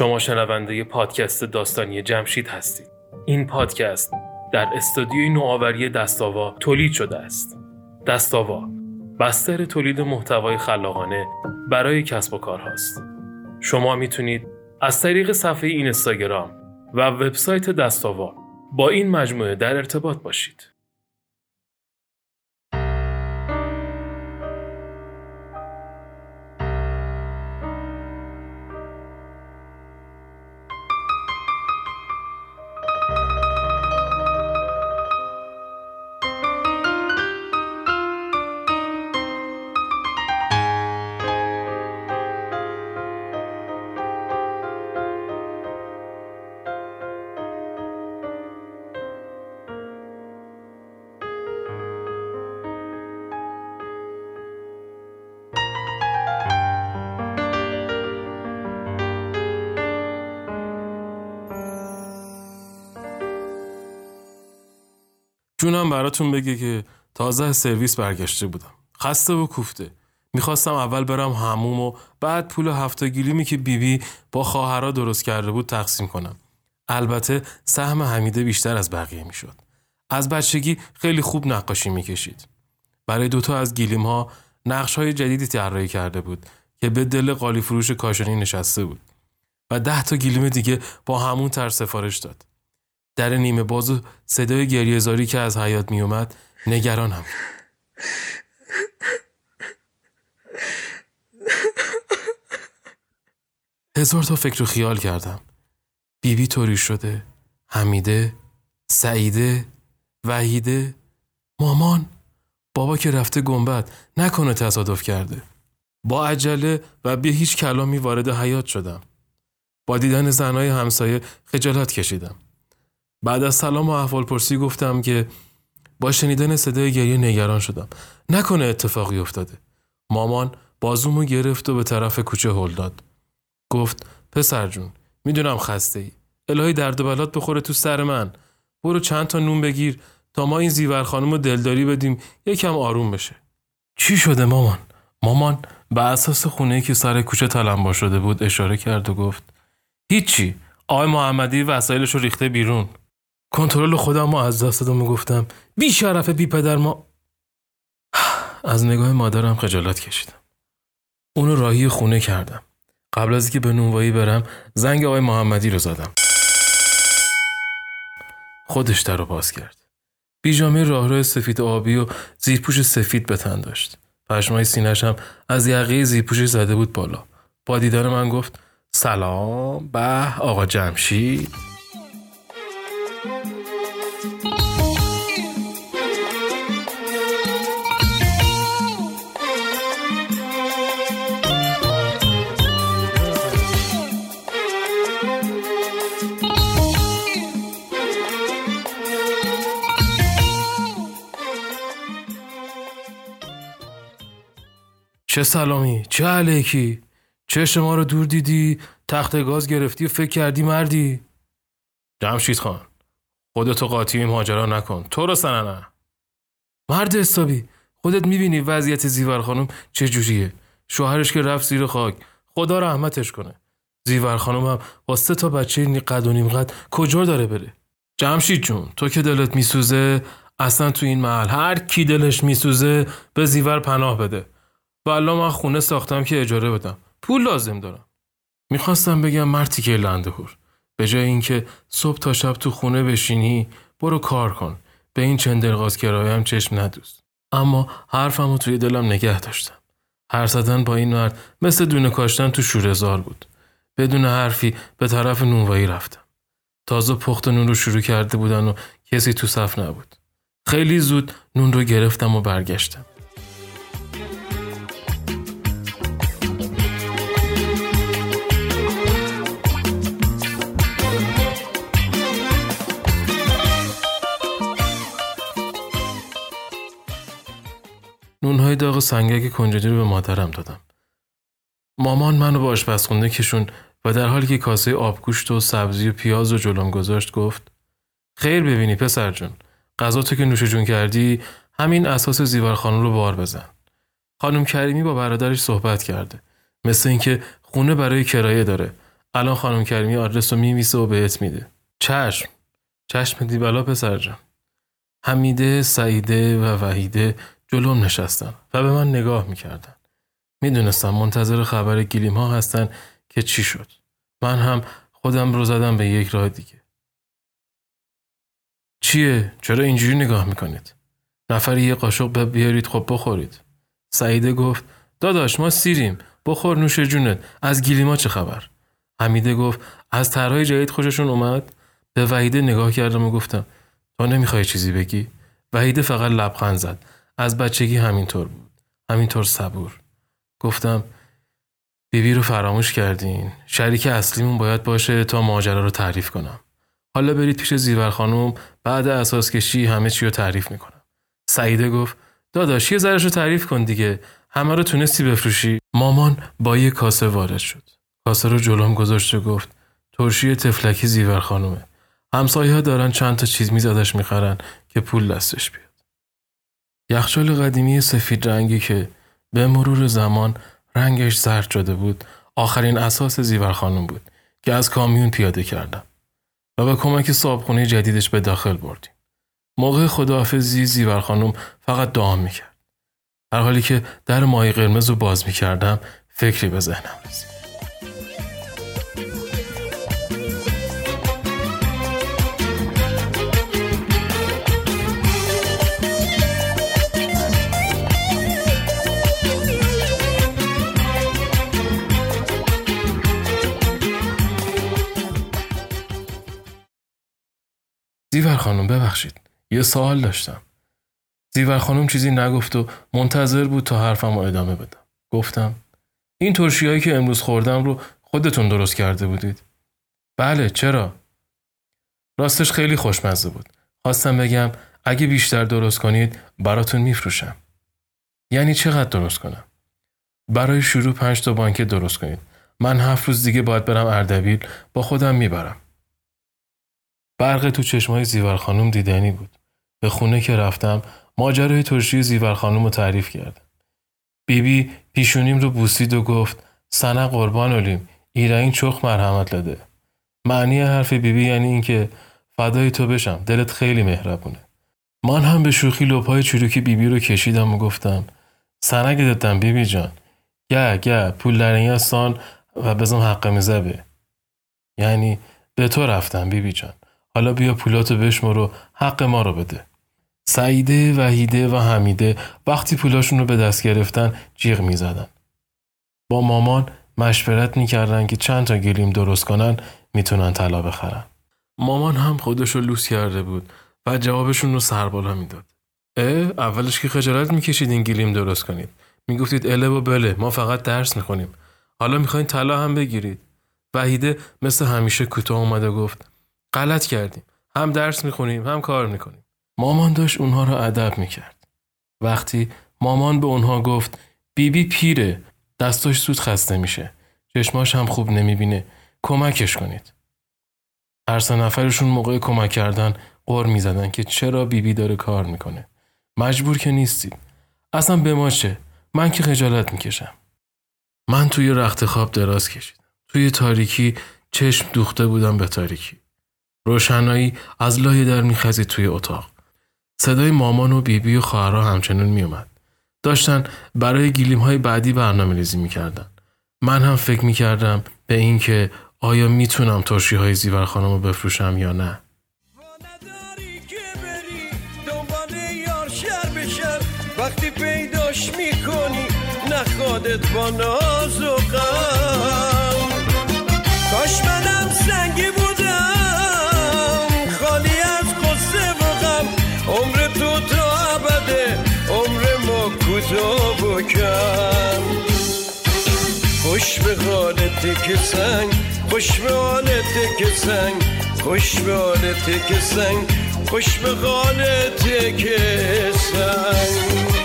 شما شنونده پادکست داستانی جمشید هستید. این پادکست در استودیوی نوآوری دستاوا تولید شده است. دستاوا بستر تولید محتوای خلاقانه برای کسب و کار هاست. شما می‌تونید از طریق صفحه این اینستاگرام و وبسایت دستاوا با این مجموعه در ارتباط باشید. جونم براتون بگه که تازه از سرویس برگشته بودم. خسته و کوفته. می‌خواستم اول برم هموم و بعد پول هفته گیلیمی که بیبی بی با خواهرها درست کرده بود تقسیم کنم. البته سهم حمیده بیشتر از بقیه می‌شد. از بچگی خیلی خوب نقاشی می‌کشید. برای دوتا از گیلیم ها نقش های جدیدی طراحی کرده بود که به دل قالی فروش کاشانی نشسته بود. و ده تا گیلیم دیگه با همون تر سفارش داد. در نیمه باز و صدای گریهزاری که از حیات می اومد نگرانم هزار تا فکر و خیال کردم. بیبی طوری شده حمیده سعیده وحیده. مامان بابا که رفته گنبد نکنه تصادف کرده. با عجله و به هیچ کلامی وارد حیات شدم. با دیدن زنای همسایه خجالت کشیدم. بعد از سلام و احوال پرسی گفتم که با شنیدن صدای گریه نگران شدم. نکنه اتفاقی افتاده. مامان بازومو گرفت و به طرف کوچه هل داد. گفت پسر جون می‌دونم خسته ای الهی درد و بلات بخوره تو سر من. برو چند تا نون بگیر تا ما این زیور خانم رو دلداری بدیم. یکم آروم بشه. چی شده مامان؟ مامان به اساس خونه که سر کوچه تلمبا شده بود اشاره کرد و گفت هیچی. آقای محمدی وسایلش رو ریخته بیرون. کنترل خودم رو از دست دادم و گفتم بی شرف بی پدر ما. از نگاه مادرم خجالت کشیدم. اونو راهی خونه کردم. قبل از اینکه به نونوایی برم زنگ آقای محمدی رو زدم. خودش در رو باز کرد. بیجامه راهرو سفید آبی و زیرپوش سفید به تن داشت. پشمای سینش هم از یقه زیرپوشش زده بود بالا. با دیدن من گفت سلام به آقا جمشید. چه سلامی؟ چه علیکی؟ چه شما رو دور دیدی تخت گاز گرفتی و فکر کردی مردی. جمشید خان خودتو قاطی این ماجرا نکن. تو رو سننه. مرد استابی خودت می‌بینی وضعیت زیور خانم چه جوریه؟ شوهرش که رفت زیر خاک خدا رحمتش کنه. زیور خانم هم با سه تا بچه قد و نیم قد کجا داره بره؟ جمشید جون تو که دلت میسوزه اصلا تو این محل هر کی دلش میسوزه به زیور پناه بده. والا من خونه ساختم که اجاره بدم. پول لازم دارم. می‌خواستم بگم مرتی که لندهور. به جای اینکه صبح تا شب تو خونه بشینی برو کار کن. به این چندرغاز هم چشم ندوز. اما حرفمو توی دلم نگه داشتم. هر زدن با این مرد مثل دونه کاشتن تو شورزار بود. بدون حرفی به طرف نونوایی رفتم. تازه پخت نون رو شروع کرده بودن و کسی تو صف نبود. خیلی زود نون رو گرفتم و برگشتم. نونهای داغ سنگک کنجدی رو به مادرم دادم. مامان منو به آشپزخونه کشون و در حالی که کاسه آبگوشت و سبزی و پیاز و جلوم گذاشت گفت خیر ببینی پسر جون غذا تو که نوش جون کردی همین اساس زیور خانم رو بار بزن. خانم کریمی با برادرش صحبت کرده مثل اینکه خونه برای کرایه داره. الان خانم کریمی آدرس رو میمیسه و بهت میده. چشم چشم دیبلا پسر جان حمیده، سعیده و وحیده جلوم نشستن و به من نگاه می‌کردن. می‌دونستم منتظر خبر گلیم ها هستن که چی شد. من هم خودم رو زدم به یک راه دیگه. چیه؟ چرا اینجوری نگاه می‌کنید؟ نفری یه قاشق بیارید خب بخورید. سعیده گفت داداش ما سیریم بخور نوش جونت از گلیما چه خبر؟ حمیده گفت از طرحهای جدید خوششون اومد؟ به وحیده نگاه کردم و گفتم تو نمی‌خوای چیزی بگی؟ وحیده فقط لبخند زد. از بچگی همینطور بود. همینطور صبور. گفتم بیبی رو فراموش کردین. شریک اصلیمون باید باشه تا ماجرا رو تعریف کنم. حالا برید پیش زیور خانم بعد اساس کشی همه چی رو تعریف می‌کنم. سعیده گفت داداش یه ذرش رو تعریف کن دیگه. همه رو تونستی بفروشی. مامان با یه کاسه وارد شد. کاسه رو جلوم گذاشت و گفت ترشی تفلکی زیور خانومه. همسایه ها دارن چند تا چیز میزدش می‌خرن که پول دستش بیاد. یخچال قدیمی سفید رنگی که به مرور زمان رنگش زرد شده بود آخرین اساس زیور خانم بود که از کامیون پیاده کردم و با کمک صابخونه جدیدش به داخل بردیم. موقع خداحافظی زیور خانم فقط دعا می‌کرد. در حالی که در ماهی قرمز رو باز می‌کردم فکری به ذهنم رسید. زیور خانم ببخشید. یه سوال داشتم. زیور خانم چیزی نگفت و منتظر بود تا حرفم رو ادامه بدم گفتم این ترشیهایی که امروز خوردم رو خودتون درست کرده بودید. بله چرا؟ راستش خیلی خوشمزه بود. خواستم بگم اگه بیشتر درست کنید براتون میفروشم. یعنی چقدر درست کنم؟ برای شروع پنج تا بانکه درست کنید. من هفت روز دیگه باید برم اردبیل با خودم می‌برم. برق تو چشمای زیور خانم دیدنی بود. به خونه که رفتم ماجرای ترشی زیور خانم رو تعریف کردم. بیبی بی پیشونیم رو بوسید و گفت سنه قربان اولیم ایرانی چخ مرحمت لده. معنی حرف بیبی بی یعنی اینکه فدای تو بشم دلت خیلی مهربونه. من هم به شوخی لپای چروکی بیبی رو کشیدم و گفتم سنگ دادم بیبی جان گه گه پول در سان و بزن حق مزبه یعنی به تو رفتم بیبی جان حالا بیا پولاتو بشمر و حق ما رو بده. سعیده، وحیده و حمیده وقتی پولاشون رو به دست گرفتن جیغ می زدن. با مامان مشورت می‌کردن که چند تا گلیم درست کنن می‌تونن طلا بخرن. مامان هم خودش رو لوس کرده بود و جوابشون رو سر بالا می‌داد. اه اولش که خجالت می‌کشید این گلیم درست کنید. می‌گفتید اله و بله ما فقط درس می‌خونیم. حالا می‌خواین طلا هم بگیرید. وحیده مثل همیشه کوتاه اومده و گفت غلط کردیم. هم درس می‌خونیم هم کار می‌کنیم. مامان داشت اونها رو ادب می‌کرد. وقتی مامان به اونها گفت بیبی بی پیره دستاش زود خسته میشه. چشماش هم خوب نمی‌بینه. کمکش کنید. هر سه نفرشون موقع کمک کردن قر می‌زدن که چرا بیبی بی داره کار می‌کنه. مجبور که نیستید اصلا به ما چه؟ من که خجالت می‌کشم. من توی رخت خواب دراز کشیدم. توی تاریکی چشم دوخته بودم به تاریکی. روشنایی از لای در میخزید توی اتاق. صدای مامان و بیبی و خواهرها همچنان میومد. داشتن برای گیلیم های بعدی برنامه ریزی می‌کردن. من هم فکر می‌کردم به اینکه آیا می‌تونم ترشی های زیور خانم رو بفروشم یا نه. وقتی پیداش می‌کنی با ناز و کاش منم سنگی تو بکن. خوش به حالت که سنگ خوش به حالت که سنگ خوش به حالت که سنگ خوش به حالت که سنگ.